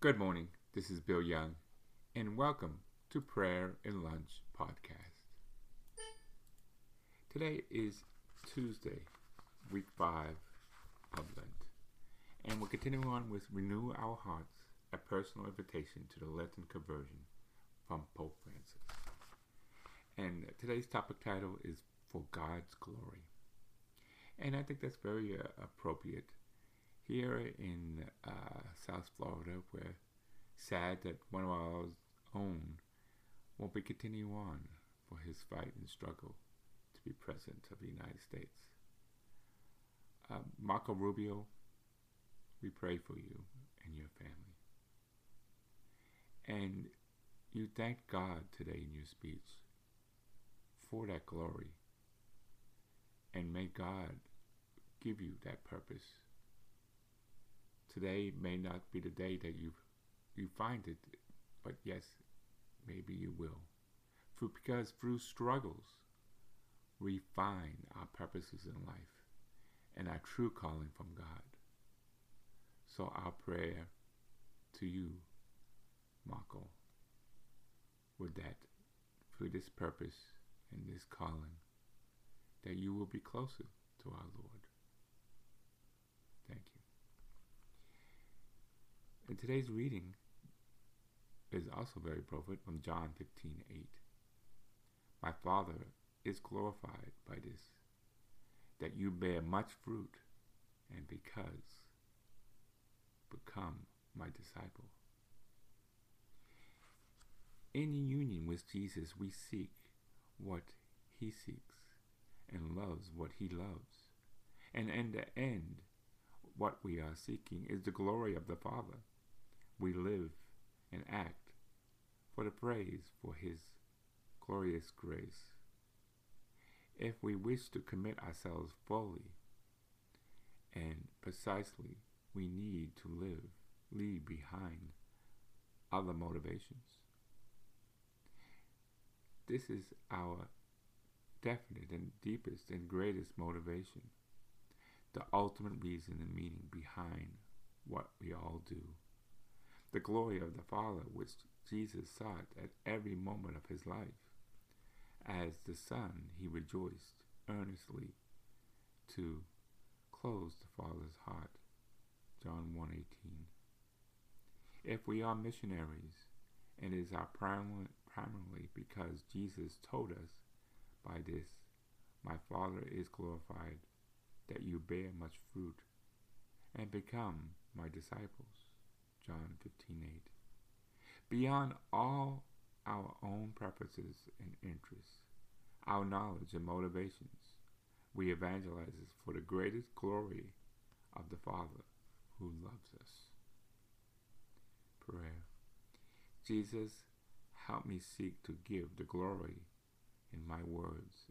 Good morning. This is Bill Young, and welcome to Prayer and Lunch Podcast. Today is Tuesday, week five of Lent, and we're continuing on with Renew Our Hearts, a personal invitation to the Lenten conversion from Pope Francis. And today's topic title is For God's Glory. And I think that's very uh, appropriate here in uh, South Florida, we're sad that one of our own won't be continuing on for his fight and struggle to be president of the United States. Uh, Marco Rubio, we pray for you and your family. And you thank God today in your speech for that glory. And may God give you that purpose today may not be the day that you you find it, but yes, maybe you will. For because through struggles we find our purposes in life and our true calling from God. So our prayer to you, Marco, with that through this purpose and this calling, that you will be closer to our Lord. Thank you. And today's reading is also very appropriate from John 15 8. My Father is glorified by this, that you bear much fruit, and because become my disciple. In union with Jesus, we seek what he seeks and loves what he loves. And in the end, what we are seeking is the glory of the Father we live and act for the praise for His glorious grace. If we wish to commit ourselves fully and precisely, we need to live, leave behind other motivations. This is our definite and deepest and greatest motivation, the ultimate reason and meaning behind what we all do the glory of the Father which Jesus sought at every moment of his life. As the Son, he rejoiced earnestly to close the Father's heart. John 1:18. If we are missionaries, and it is our primarily because Jesus told us by this, my Father is glorified, that you bear much fruit, and become my disciples. John 15:8. Beyond all our own purposes and interests, our knowledge and motivations, we evangelize for the greatest glory of the Father who loves us. Prayer. Jesus, help me seek to give the glory in my words